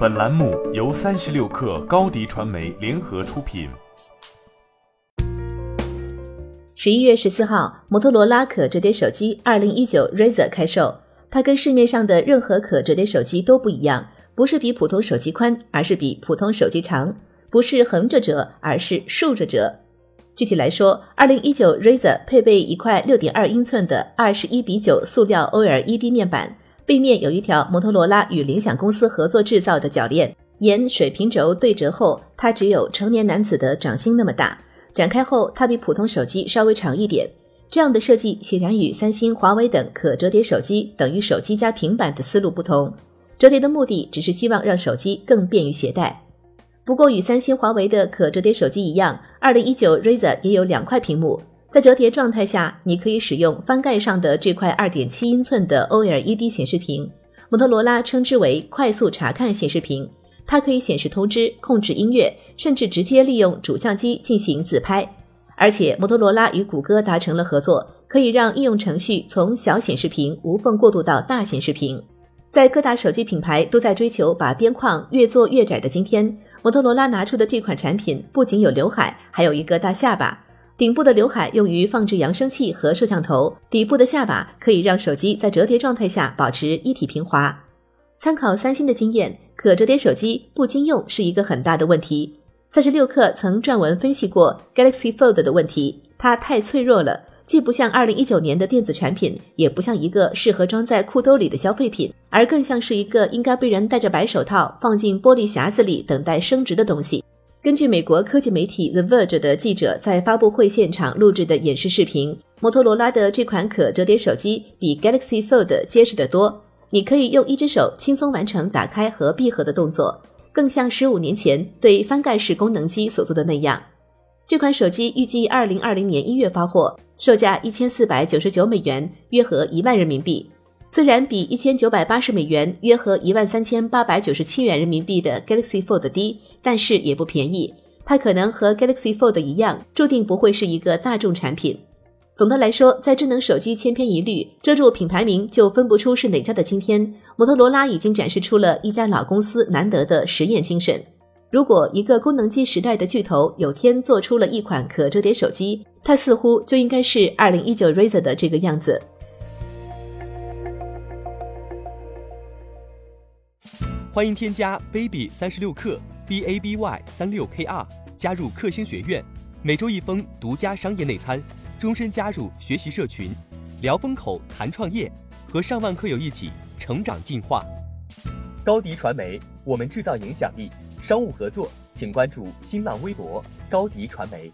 本栏目由三十六氪高低传媒联合出品。十一月十四号，摩托罗拉可折叠手机二零一九 Razr 开售。它跟市面上的任何可折叠手机都不一样，不是比普通手机宽，而是比普通手机长；不是横着折，而是竖着折。具体来说，二零一九 Razr 配备一块六点二英寸的二十一比九塑料 OLED 面板。背面有一条摩托罗拉与联想公司合作制造的铰链，沿水平轴对折后，它只有成年男子的掌心那么大。展开后，它比普通手机稍微长一点。这样的设计显然与三星、华为等可折叠手机等于手机加平板的思路不同。折叠的目的只是希望让手机更便于携带。不过，与三星、华为的可折叠手机一样，二零一九 Razr 也有两块屏幕。在折叠状态下，你可以使用翻盖上的这块二点七英寸的 OLED 显示屏，摩托罗拉称之为快速查看显示屏。它可以显示通知、控制音乐，甚至直接利用主相机进行自拍。而且，摩托罗拉与谷歌达成了合作，可以让应用程序从小显示屏无缝过渡到大显示屏。在各大手机品牌都在追求把边框越做越窄的今天，摩托罗拉拿出的这款产品不仅有刘海，还有一个大下巴。顶部的刘海用于放置扬声器和摄像头，底部的下巴可以让手机在折叠状态下保持一体平滑。参考三星的经验，可折叠手机不经用是一个很大的问题。三十六氪曾撰文分析过 Galaxy Fold 的问题，它太脆弱了，既不像二零一九年的电子产品，也不像一个适合装在裤兜里的消费品，而更像是一个应该被人戴着白手套放进玻璃匣子里等待升值的东西。根据美国科技媒体 The Verge 的记者在发布会现场录制的演示视频，摩托罗拉的这款可折叠手机比 Galaxy Fold 结实得多。你可以用一只手轻松完成打开和闭合的动作，更像十五年前对翻盖式功能机所做的那样。这款手机预计二零二零年一月发货，售价一千四百九十九美元，约合一万人民币。虽然比一千九百八十美元（约合一万三千八百九十七元人民币）的 Galaxy Fold 低，但是也不便宜。它可能和 Galaxy Fold 一样，注定不会是一个大众产品。总的来说，在智能手机千篇一律、遮住品牌名就分不出是哪家的今天，摩托罗拉已经展示出了一家老公司难得的实验精神。如果一个功能机时代的巨头有天做出了一款可折叠手机，它似乎就应该是二零一九 Razr 的这个样子。欢迎添加 baby 三十六克 b a b y 三六 k r 加入克星学院，每周一封独家商业内参，终身加入学习社群，聊风口谈创业，和上万课友一起成长进化。高迪传媒，我们制造影响力。商务合作，请关注新浪微博高迪传媒。